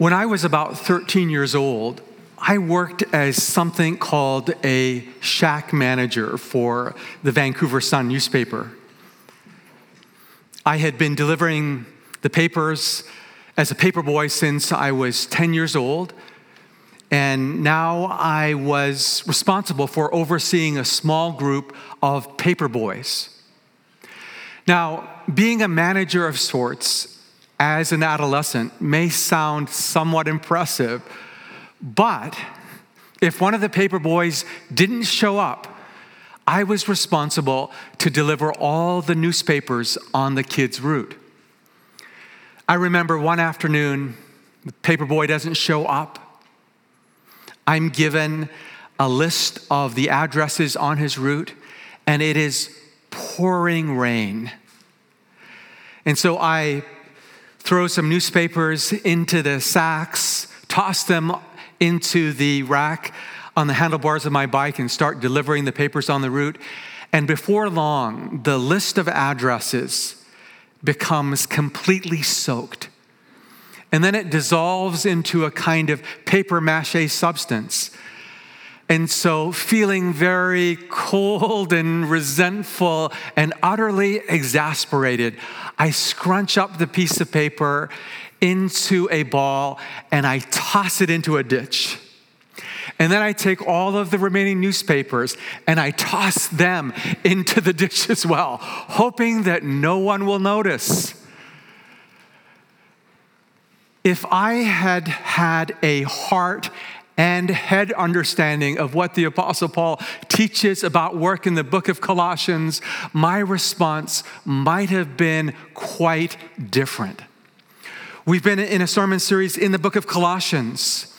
When I was about 13 years old, I worked as something called a shack manager for the Vancouver Sun newspaper. I had been delivering the papers as a paperboy since I was 10 years old, and now I was responsible for overseeing a small group of paperboys. Now, being a manager of sorts as an adolescent may sound somewhat impressive, but if one of the paper boys didn't show up, I was responsible to deliver all the newspapers on the kids' route. I remember one afternoon, the paper boy doesn't show up. I'm given a list of the addresses on his route, and it is pouring rain. And so I throw some newspapers into the sacks, toss them into the rack on the handlebars of my bike, and start delivering the papers on the route. And before long, the list of addresses becomes completely soaked. And then it dissolves into a kind of paper mache substance. And so, feeling very cold and resentful and utterly exasperated, I scrunch up the piece of paper into a ball and I toss it into a ditch. And then I take all of the remaining newspapers and I toss them into the ditch as well, hoping that no one will notice. If I had had a heart and head understanding of what the Apostle Paul teaches about work in the book of Colossians, my response might have been quite different. We've been in a sermon series in the book of Colossians,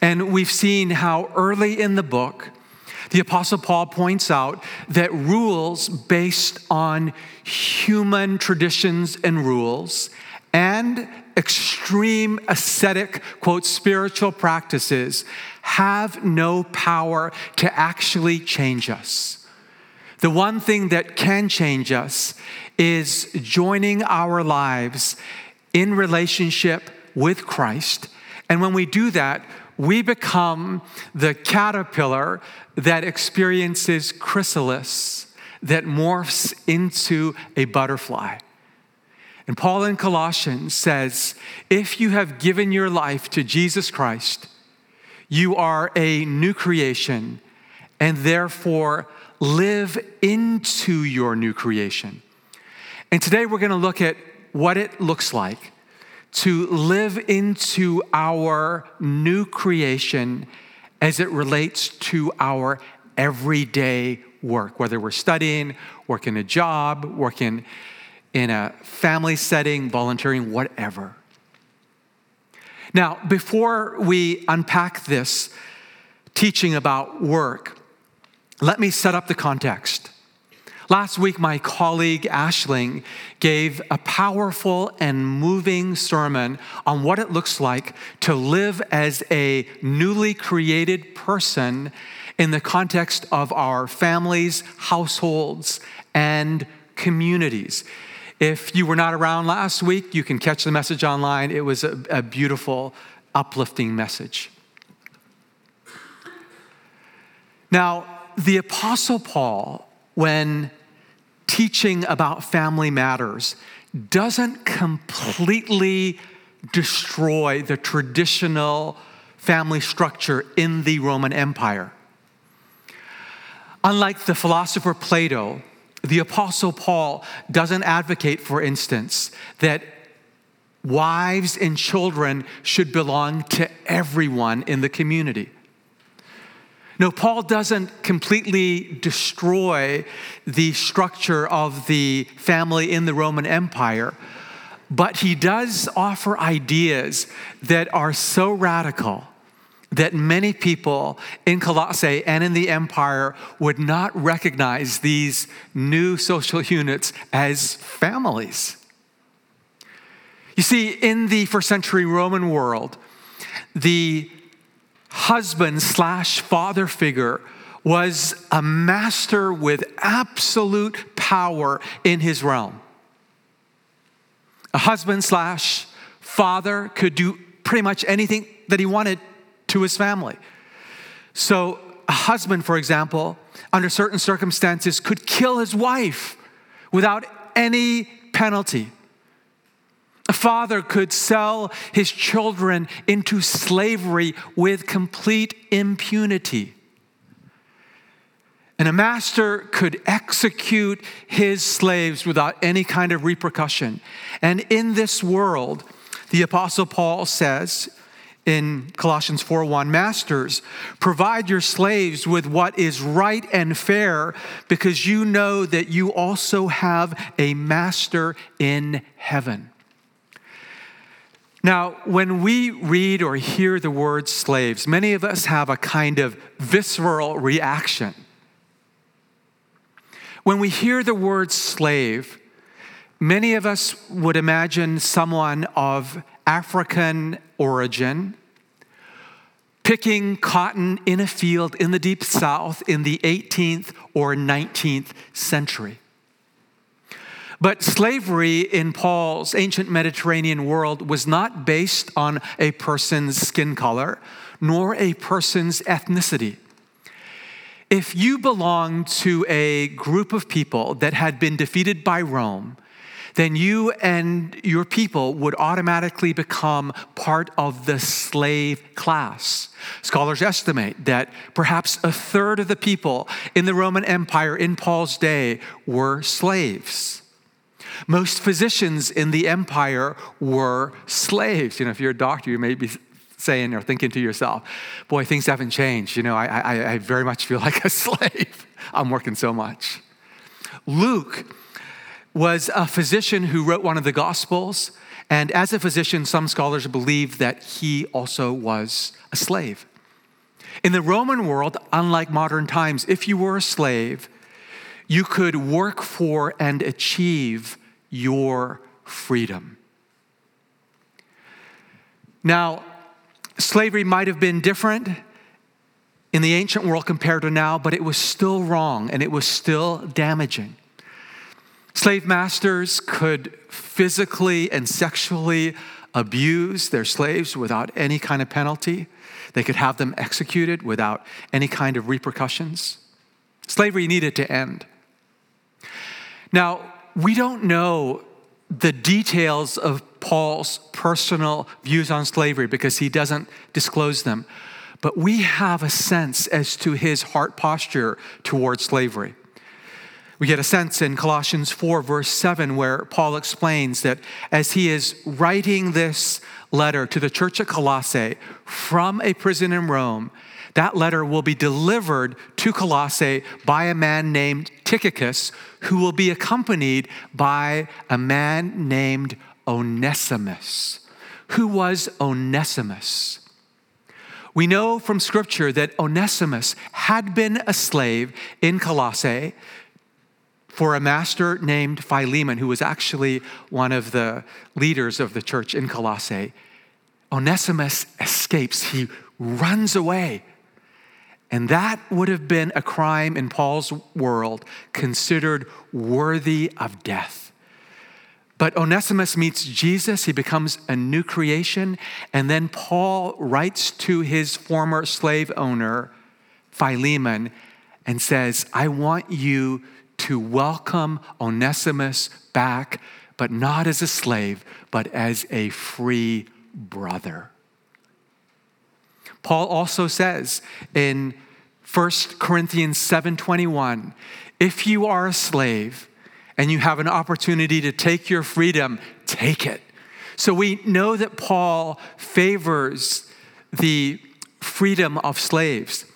and we've seen how early in the book, the Apostle Paul points out that rules based on human traditions and rules and extreme ascetic, quote, spiritual practices have no power to actually change us. The one thing that can change us is joining our lives in relationship with Christ. And when we do that, we become the caterpillar that experiences chrysalis that morphs into a butterfly. And Paul in Colossians says, if you have given your life to Jesus Christ, you are a new creation and therefore live into your new creation. And today we're going to look at what it looks like to live into our new creation as it relates to our everyday work, whether we're studying, working a job, working in a family setting, volunteering, whatever. Now, before we unpack this teaching about work, let me set up the context. Last week, my colleague Ashling gave a powerful and moving sermon on what it looks like to live as a newly created person in the context of our families, households, and communities. If you were not around last week, you can catch the message online. It was a, a beautiful, uplifting message. Now, the Apostle Paul, when teaching about family matters, doesn't completely destroy the traditional family structure in the Roman Empire. Unlike the philosopher Plato, the Apostle Paul doesn't advocate, for instance, that wives and children should belong to everyone in the community. No, Paul doesn't completely destroy the structure of the family in the Roman Empire, but he does offer ideas that are so radical that many people in Colossae and in the empire would not recognize these new social units as families. You see, in the first century Roman world, the husband slash father figure was a master with absolute power in his realm. A husband slash father could do pretty much anything that he wanted to his family. So, a husband, for example, under certain circumstances, could kill his wife without any penalty. A father could sell his children into slavery with complete impunity. And a master could execute his slaves without any kind of repercussion. And in this world, the Apostle Paul says in Colossians 4:1, Masters, provide your slaves with what is right and fair, because you know that you also have a master in heaven. Now, when we read or hear the word slaves, many of us have a kind of visceral reaction. When we hear the word slave, many of us would imagine someone of African origin picking cotton in a field in the deep south in the 18th or 19th century. But slavery in Paul's ancient Mediterranean world was not based on a person's skin color nor a person's ethnicity. If you belonged to a group of people that had been defeated by Rome, then you and your people would automatically become part of the slave class. Scholars estimate that perhaps a third of the people in the Roman Empire in Paul's day were slaves. Most physicians in the empire were slaves. You know, if you're a doctor, you may be saying or thinking to yourself, boy, things haven't changed. You know, I, I, I very much feel like a slave. I'm working so much. Luke was a physician who wrote one of the Gospels. And as a physician, some scholars believe that he also was a slave. In the Roman world, unlike modern times, if you were a slave, you could work for and achieve your freedom. Now, slavery might have been different in the ancient world compared to now, but it was still wrong and it was still damaging. Slave masters could physically and sexually abuse their slaves without any kind of penalty. They could have them executed without any kind of repercussions. Slavery needed to end. Now, we don't know the details of Paul's personal views on slavery because he doesn't disclose them. But we have a sense as to his heart posture towards slavery. We get a sense in Colossians 4, verse 7, where Paul explains that as he is writing this letter to the church at Colossae from a prison in Rome, that letter will be delivered to Colossae by a man named Tychicus, who will be accompanied by a man named Onesimus. Who was Onesimus? We know from scripture that Onesimus had been a slave in Colossae for a master named Philemon, who was actually one of the leaders of the church in Colossae. Onesimus escapes, he runs away and that would have been a crime in Paul's world considered worthy of death. But Onesimus meets Jesus, he becomes a new creation, and then Paul writes to his former slave owner, Philemon, and says, I want you to welcome Onesimus back, but not as a slave, but as a free brother. Paul also says in 1 Corinthians 7:21, if you are a slave and you have an opportunity to take your freedom, take it. So we know that Paul favors the freedom of slaves.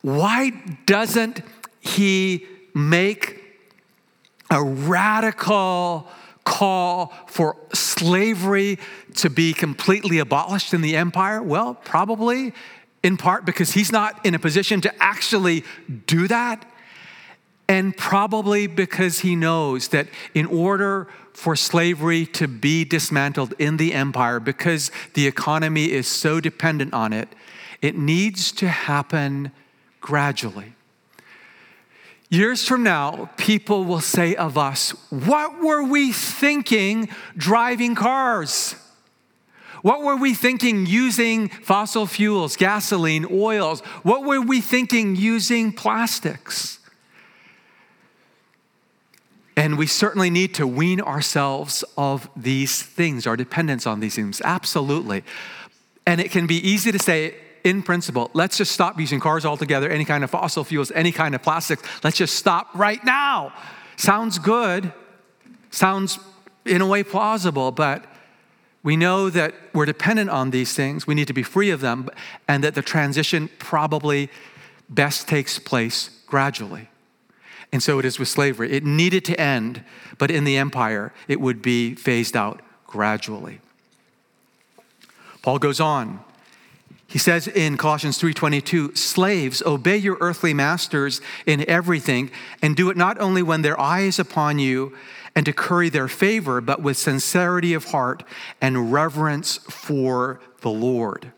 Why doesn't he make a radical call for slavery to be completely abolished in the empire? Well, probably in part because he's not in a position to actually do that, and probably because he knows that in order for slavery to be dismantled in the empire, because the economy is so dependent on it, it needs to happen gradually. Years from now, people will say of us, What were we thinking driving cars? What were we thinking using fossil fuels, gasoline, oils? What were we thinking using plastics? And we certainly need to wean ourselves of these things, our dependence on these things, absolutely. And it can be easy to say, in principle, let's just stop using cars altogether, any kind of fossil fuels, any kind of plastics. Let's just stop right now. Sounds good, sounds in a way plausible, but we know that we're dependent on these things. We need to be free of them, and that the transition probably best takes place gradually. And so it is with slavery. It needed to end, but in the empire, it would be phased out gradually. Paul goes on. He says in Colossians 3:22, "Slaves, obey your earthly masters in everything, and do it not only when their eye is upon you, and to curry their favor, but with sincerity of heart and reverence for the Lord.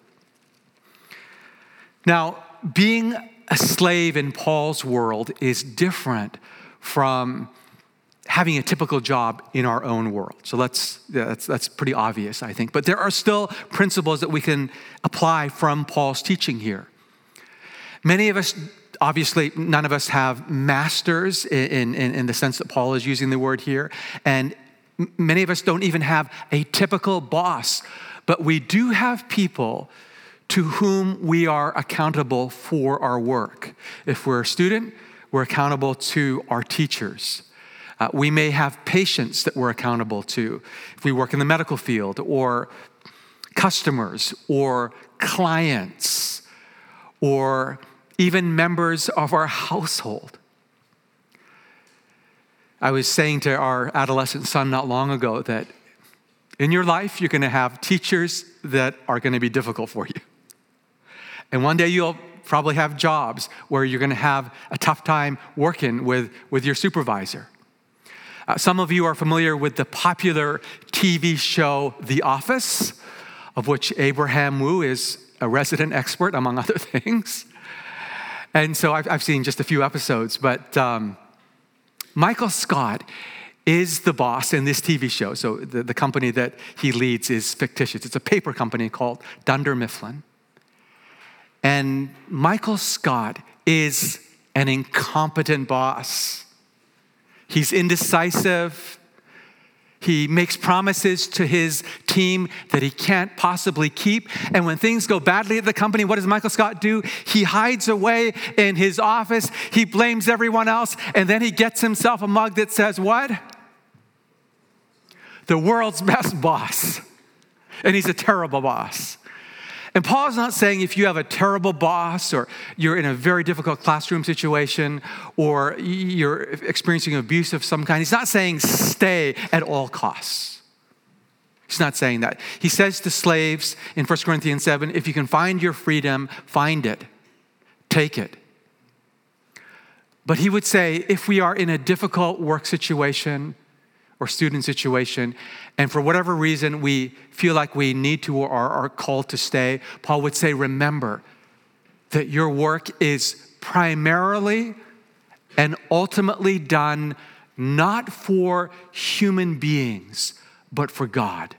Now, being a slave in Paul's world is different from having a typical job in our own world. So that's, that's, that's pretty obvious, I think. But there are still principles that we can apply from Paul's teaching here. Many of us obviously, none of us have masters in, in, in, the sense that Paul is using the word here. And many of us don't even have a typical boss, but we do have people to whom we are accountable for our work. If we're a student, we're accountable to our teachers. Uh, we may have patients that we're accountable to if we work in the medical field, or customers, or clients, or even members of our household. I was saying to our adolescent son not long ago that in your life, you're going to have teachers that are going to be difficult for you. And one day you'll probably have jobs where you're going to have a tough time working with, with your supervisor. Uh, some of you are familiar with the popular TV show The Office, of which Abraham Wu is a resident expert, among other things. And so I've, I've seen just a few episodes, but um, Michael Scott is the boss in this TV show. So the, the company that he leads is fictitious. It's a paper company called Dunder Mifflin. And Michael Scott is an incompetent boss. He's indecisive. He makes promises to his team that he can't possibly keep. And when things go badly at the company, what does Michael Scott do? He hides away in his office, he blames everyone else, and then he gets himself a mug that says, What? The world's best boss. And he's a terrible boss. And Paul's not saying if you have a terrible boss or you're in a very difficult classroom situation or you're experiencing abuse of some kind, he's not saying stay at all costs. He's not saying that. He says to slaves in 1 Corinthians 7 if you can find your freedom, find it, take it. But he would say if we are in a difficult work situation, or student situation, and for whatever reason we feel like we need to or are called to stay, Paul would say, Remember that your work is primarily and ultimately done not for human beings, but for God.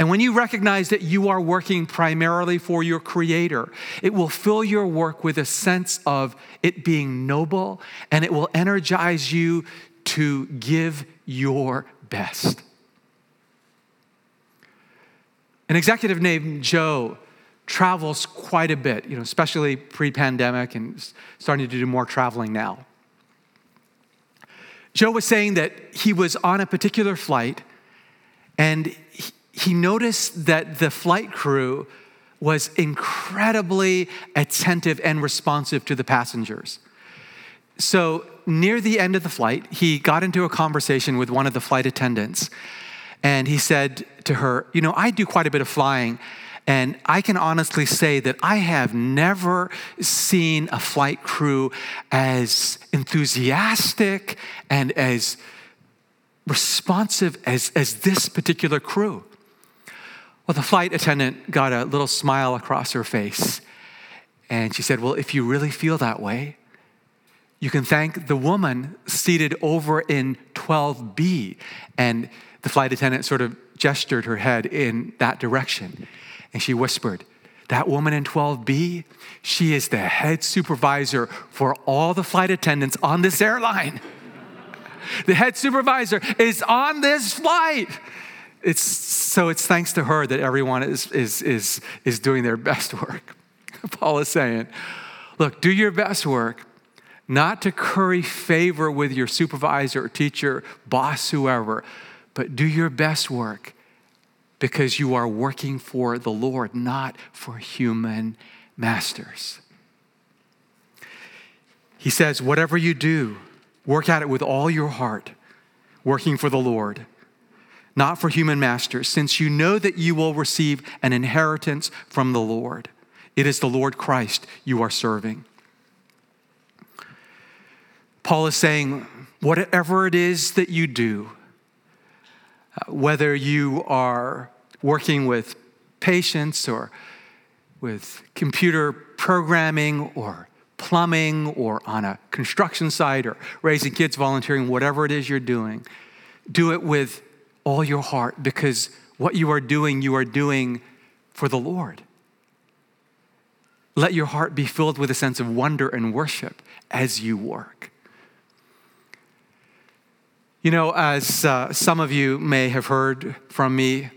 And when you recognize that you are working primarily for your Creator, it will fill your work with a sense of it being noble and it will energize you to give your best. An executive named Joe travels quite a bit, you know, especially pre-pandemic and starting to do more traveling now. Joe was saying that he was on a particular flight and he noticed that the flight crew was incredibly attentive and responsive to the passengers. So near the end of the flight, he got into a conversation with one of the flight attendants. And he said to her, You know, I do quite a bit of flying. And I can honestly say that I have never seen a flight crew as enthusiastic and as responsive as, as this particular crew. Well, the flight attendant got a little smile across her face. And she said, Well, if you really feel that way, you can thank the woman seated over in 12B. And the flight attendant sort of gestured her head in that direction. And she whispered, That woman in 12B, she is the head supervisor for all the flight attendants on this airline. the head supervisor is on this flight. It's, so it's thanks to her that everyone is, is, is, is doing their best work. Paul is saying, look, do your best work, not to curry favor with your supervisor, or teacher, boss, whoever, but do your best work because you are working for the Lord, not for human masters. He says, whatever you do, work at it with all your heart, working for the Lord, not for human masters, since you know that you will receive an inheritance from the Lord. It is the Lord Christ you are serving. Paul is saying, whatever it is that you do, whether you are working with patients or with computer programming or plumbing or on a construction site or raising kids, volunteering, whatever it is you're doing, do it with all your heart because what you are doing, you are doing for the Lord. Let your heart be filled with a sense of wonder and worship as you work. You know, as uh, some of you may have heard from me,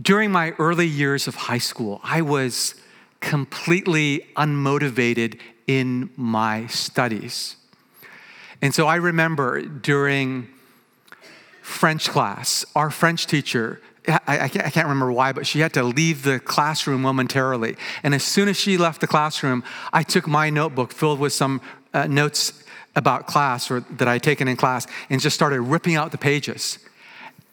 during my early years of high school, I was completely unmotivated in my studies. And so I remember during French class, our French teacher I, I, can't remember why, but she had to leave the classroom momentarily. And as soon as she left the classroom, I took my notebook filled with some uh, notes about class or that I had taken in class and just started ripping out the pages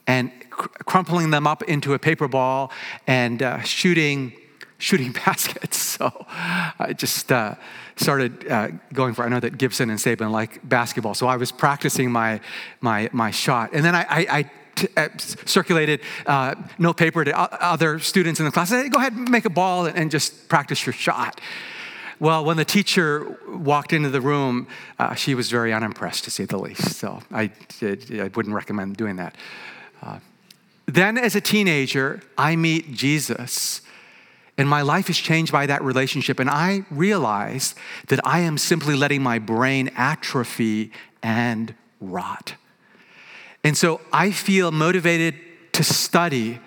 and cr- crumpling them up into a paper ball and uh, shooting shooting baskets. So I just uh, started uh, going for. I know that Gibson and Saban like basketball, so I was practicing my my my shot, and then I, I, I uh, circulated uh, note paper to other students in the class. Hey, go ahead and make a ball and, just practice your shot. Well, when the teacher walked into the room, uh, she was very unimpressed, to say the least. So I, I wouldn't recommend doing that. Uh, then, as a teenager, I meet Jesus, and my life is changed by that relationship. And I realize that I am simply letting my brain atrophy and rot. And so I feel motivated to study,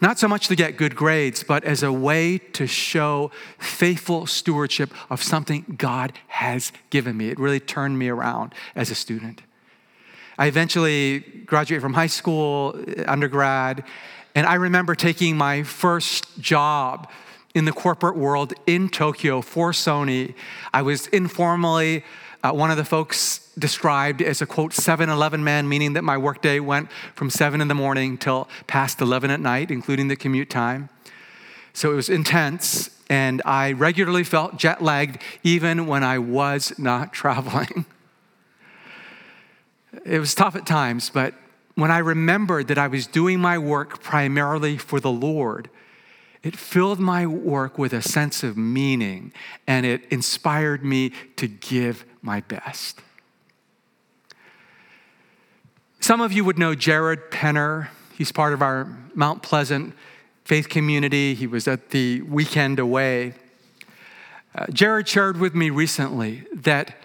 not so much to get good grades, but as a way to show faithful stewardship of something God has given me. It really turned me around as a student. I eventually graduated from high school, uh, undergrad, and I remember taking my first job in the corporate world in Tokyo for Sony. I was informally uh, one of the folks described as a quote 7-Eleven man, meaning that my workday went from 7 in the morning till past 11 at night, including the commute time. So it was intense, and I regularly felt jet lagged even when I was not traveling. It was tough at times, but when I remembered that I was doing my work primarily for the Lord, it filled my work with a sense of meaning and it inspired me to give my best. Some of you would know Jared Penner. He's part of our Mount Pleasant faith community. He was at the weekend away. Uh, Jared shared with me recently that,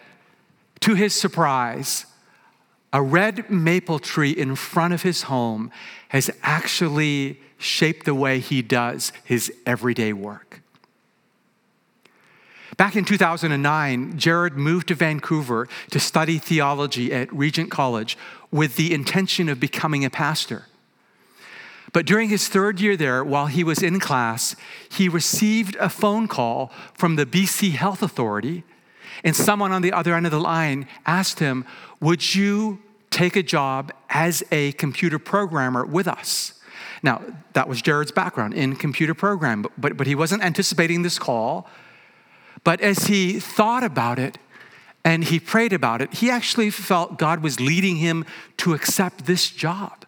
to his surprise, a red maple tree in front of his home has actually shaped the way he does his everyday work. Back in 2009, Jared moved to Vancouver to study theology at Regent College with the intention of becoming a pastor. But during his third year there, while he was in class, he received a phone call from the BC Health Authority, and someone on the other end of the line asked him, Would you take a job as a computer programmer with us? Now, that was Jared's background in computer program, but, but, but he wasn't anticipating this call. But as he thought about it and he prayed about it, he actually felt God was leading him to accept this job.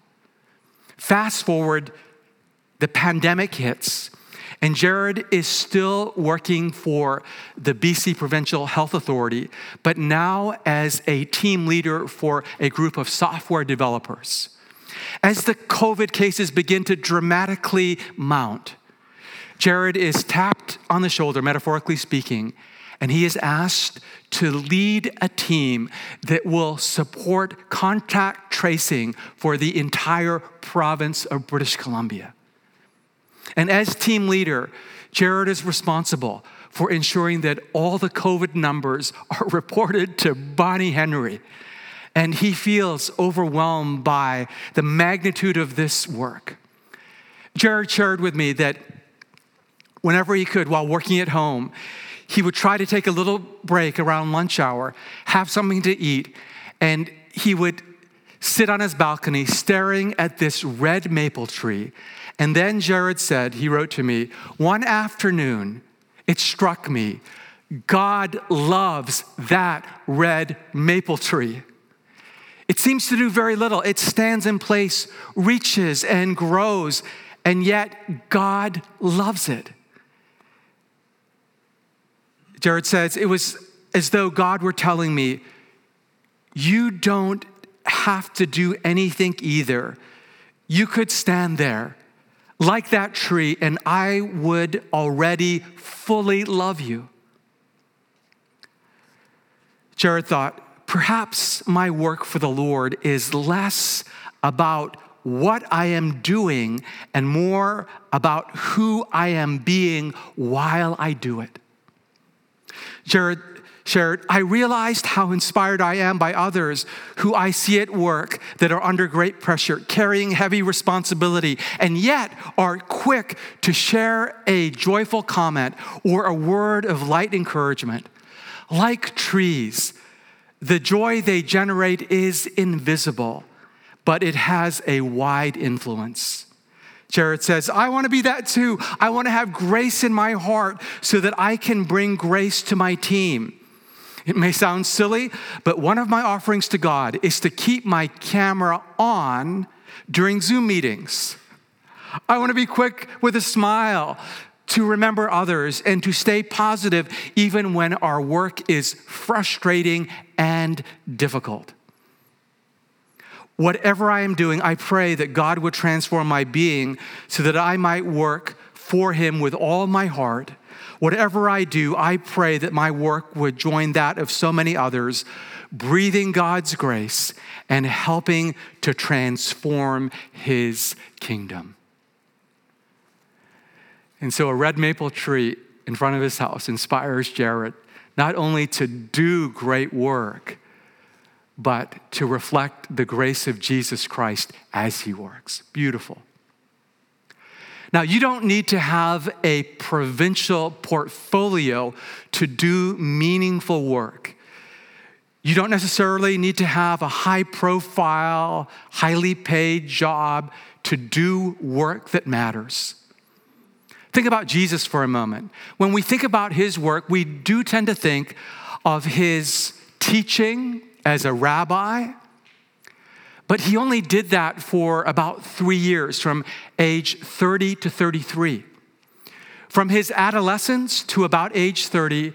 Fast forward, the pandemic hits, and Jared is still working for the BC Provincial Health Authority, but now as a team leader for a group of software developers. As the COVID cases begin to dramatically mount, Jared is tapped on the shoulder, metaphorically speaking, and he is asked to lead a team that will support contact tracing for the entire province of British Columbia. And as team leader, Jared is responsible for ensuring that all the COVID numbers are reported to Bonnie Henry. And he feels overwhelmed by the magnitude of this work. Jared shared with me that whenever he could, while working at home, he would try to take a little break around lunch hour, have something to eat, and he would sit on his balcony staring at this red maple tree. And then Jared said, he wrote to me, one afternoon, it struck me God loves that red maple tree. It seems to do very little. It stands in place, reaches, and grows, and yet God loves it. Jared says, It was as though God were telling me, You don't have to do anything either. You could stand there like that tree, and I would already fully love you. Jared thought, perhaps my work for the Lord is less about what I am doing and more about who I am being while I do it. Jared shared, I realized how inspired I am by others who I see at work that are under great pressure, carrying heavy responsibility, and yet are quick to share a joyful comment or a word of light encouragement. Like trees, the joy they generate is invisible, but it has a wide influence. Jared says, I want to be that too. I want to have grace in my heart so that I can bring grace to my team. It may sound silly, but one of my offerings to God is to keep my camera on during Zoom meetings. I want to be quick with a smile to remember others and to stay positive even when our work is frustrating and difficult. Whatever I am doing, I pray that God would transform my being so that I might work for Him with all my heart. Whatever I do, I pray that my work would join that of so many others, breathing God's grace and helping to transform His kingdom. And so, a red maple tree in front of his house inspires Jared not only to do great work, but to reflect the grace of Jesus Christ as he works. Beautiful. Now, you don't need to have a provincial portfolio to do meaningful work. You don't necessarily need to have a high profile, highly paid job to do work that matters. Think about Jesus for a moment. When we think about his work, we do tend to think of his teaching as a rabbi. But he only did that for about three years, from age 30 to 33. From his adolescence to about age 30,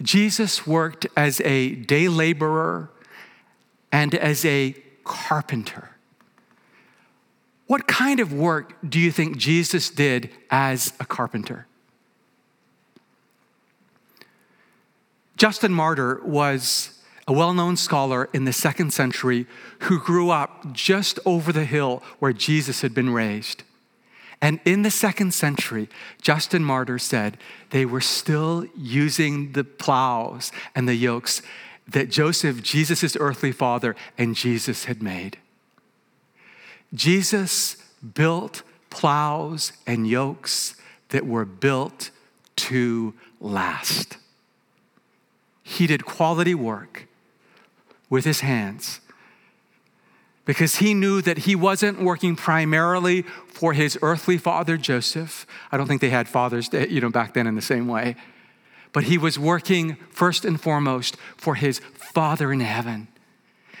Jesus worked as a day laborer and as a carpenter. What kind of work do you think Jesus did as a carpenter? Justin Martyr was a well known scholar in the second century who grew up just over the hill where Jesus had been raised. And in the second century, Justin Martyr said they were still using the plows and the yokes that Joseph, Jesus' earthly father, and Jesus had made. Jesus built plows and yokes that were built to last. He did quality work with his hands because he knew that he wasn't working primarily for his earthly father Joseph. I don't think they had fathers, you know, back then in the same way. But he was working first and foremost for his Father in heaven.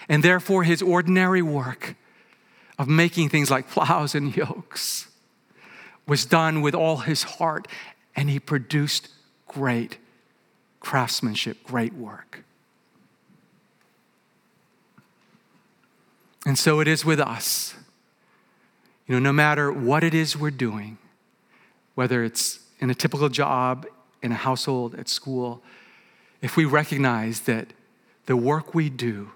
And therefore his ordinary work of making things like plows and yokes was done with all his heart and he produced great craftsmanship, great work. And so it is with us. You know, no matter what it is we're doing, whether it's in a typical job, in a household, at school, if we recognize that the work we do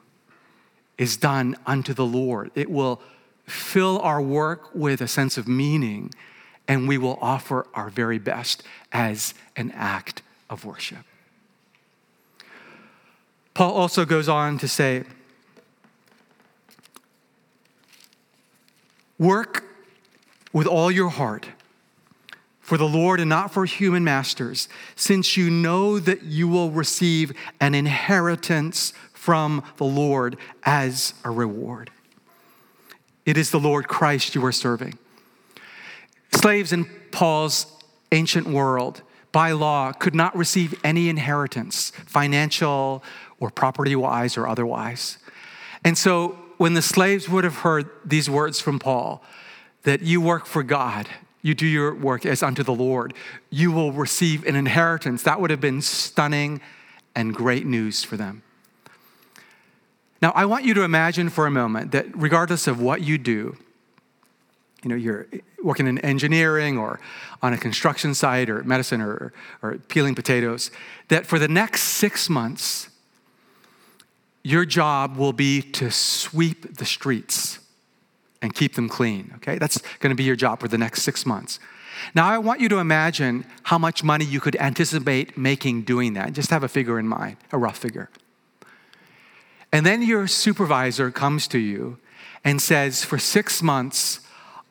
is done unto the Lord, it will fill our work with a sense of meaning, and we will offer our very best as an act of worship. Paul also goes on to say, Work with all your heart for the Lord and not for human masters, since you know that you will receive an inheritance from the Lord as a reward. It is the Lord Christ you are serving. Slaves in Paul's ancient world, by law, could not receive any inheritance, financial or property wise or otherwise. And so when the slaves would have heard these words from Paul, that you work for God, you do your work as unto the Lord, you will receive an inheritance. That would have been stunning and great news for them. Now, I want you to imagine for a moment that regardless of what you do, you know, you're working in engineering or on a construction site or medicine or, or peeling potatoes, that for the next six months, your job will be to sweep the streets and keep them clean, okay? That's gonna be your job for the next six months. Now, I want you to imagine how much money you could anticipate making doing that. Just have a figure in mind, a rough figure. And then your supervisor comes to you and says, for six months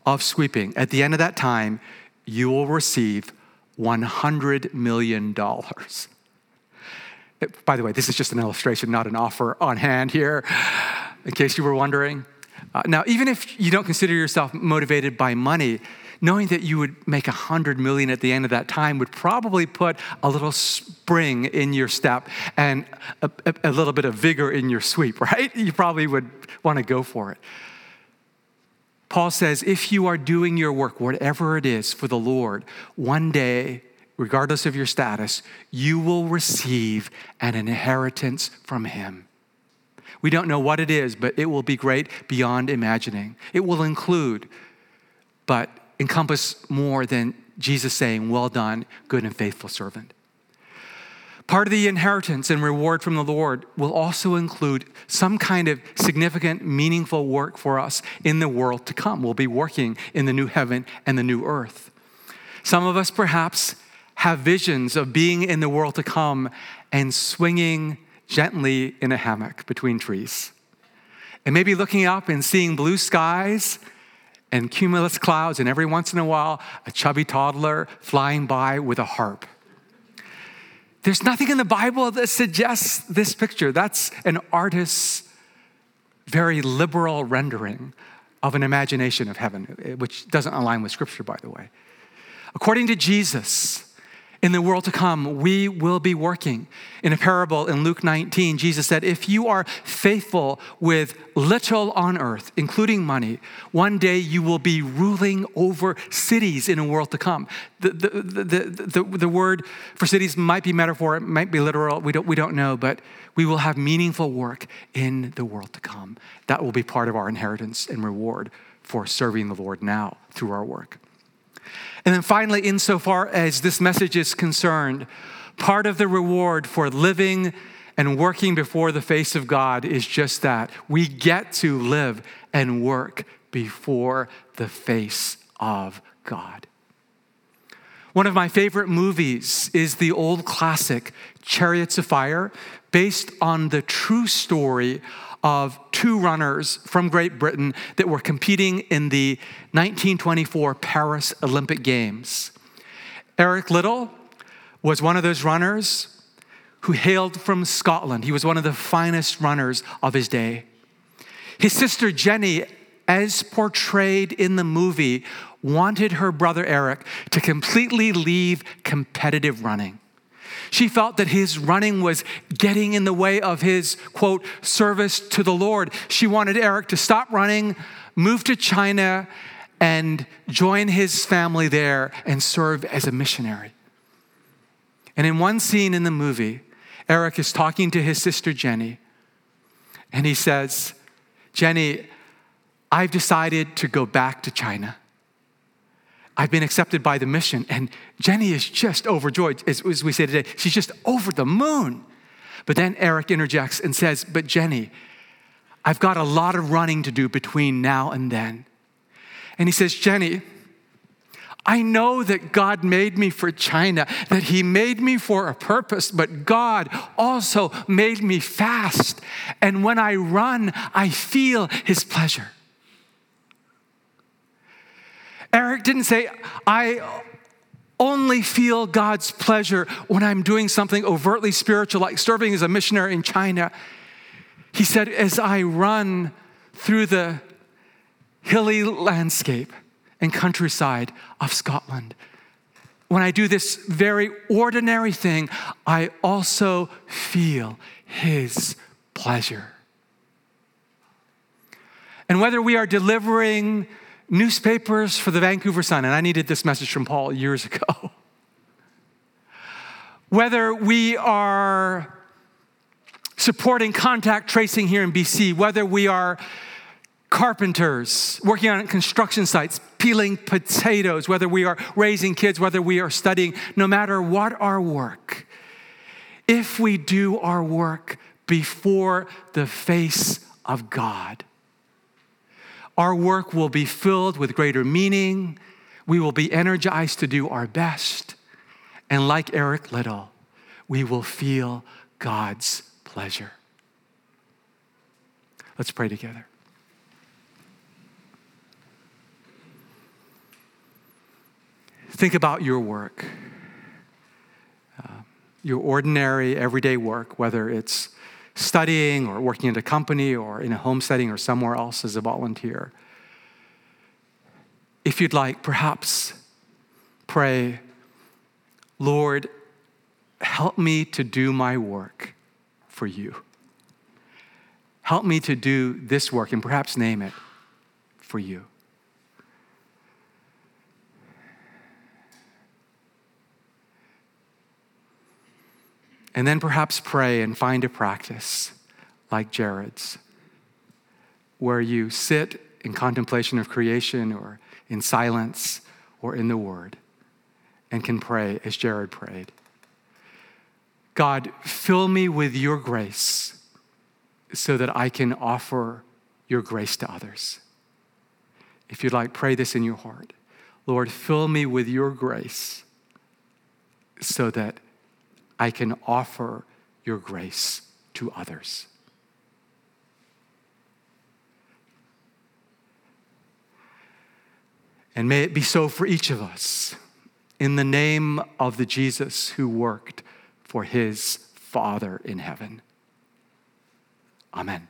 of sweeping, at the end of that time, you will receive $100 million. By the way, this is just an illustration, not an offer on hand here, in case you were wondering. Uh, now, even if you don't consider yourself motivated by money, knowing that you would make a hundred million at the end of that time would probably put a little spring in your step and a, a, a little bit of vigor in your sweep, right? You probably would want to go for it. Paul says, if you are doing your work, whatever it is, for the Lord, one day regardless of your status, you will receive an inheritance from Him. We don't know what it is, but it will be great beyond imagining. It will include, but encompass more than Jesus saying, Well done, good and faithful servant. Part of the inheritance and reward from the Lord will also include some kind of significant, meaningful work for us in the world to come. We'll be working in the new heaven and the new earth. Some of us perhaps have visions of being in the world to come and swinging gently in a hammock between trees. And maybe looking up and seeing blue skies and cumulus clouds, and every once in a while, a chubby toddler flying by with a harp. There's nothing in the Bible that suggests this picture. That's an artist's very liberal rendering of an imagination of heaven, which doesn't align with Scripture, by the way. According to Jesus, in the world to come, we will be working. In a parable in Luke 19, Jesus said, If you are faithful with little on earth, including money, one day you will be ruling over cities in a world to come. The, the, the, the, the word for cities might be metaphor, it might be literal, we don't, we don't know, but we will have meaningful work in the world to come. That will be part of our inheritance and reward for serving the Lord now through our work. And then finally, insofar as this message is concerned, part of the reward for living and working before the face of God is just that. We get to live and work before the face of God. One of my favorite movies is the old classic Chariots of Fire, based on the true story of two runners from Great Britain that were competing in the 1924 Paris Olympic Games. Eric Liddell was one of those runners who hailed from Scotland. He was one of the finest runners of his day. His sister Jenny, as portrayed in the movie, wanted her brother Eric to completely leave competitive running. She felt that his running was getting in the way of his, quote, service to the Lord. She wanted Eric to stop running, move to China, and join his family there and serve as a missionary. And in one scene in the movie, Eric is talking to his sister Jenny, and he says, Jenny, I've decided to go back to China. I've been accepted by the mission. And Jenny is just overjoyed, as, as we say today. She's just over the moon. But then Eric interjects and says, But Jenny, I've got a lot of running to do between now and then. And he says, Jenny, I know that God made me for China, that He made me for a purpose, but God also made me fast. And when I run, I feel His pleasure. Eric didn't say, I only feel God's pleasure when I'm doing something overtly spiritual, like serving as a missionary in China. He said, as I run through the hilly landscape and countryside of Scotland, when I do this very ordinary thing, I also feel His pleasure. And whether we are delivering newspapers for the Vancouver Sun, and I needed this message from Paul years ago. Whether we are supporting contact tracing here in BC, whether we are carpenters working on construction sites, peeling potatoes, whether we are raising kids, whether we are studying, no matter what our work, if we do our work before the face of God, our work will be filled with greater meaning. We will be energized to do our best. And like Eric Liddell, we will feel God's pleasure. Let's pray together. Think about your work, uh, your ordinary, everyday work, whether it's studying or working at a company or in a home setting or somewhere else as a volunteer. If you'd like, perhaps pray, Lord, help me to do my work for you. Help me to do this work and perhaps name it for you. And then perhaps pray and find a practice like Jared's, where you sit in contemplation of creation or in silence or in the Word and can pray as Jared prayed. God, fill me with your grace so that I can offer your grace to others. If you'd like, pray this in your heart. Lord, fill me with your grace so that I can offer your grace to others. And may it be so for each of us in the name of the Jesus who worked for his Father in heaven. Amen.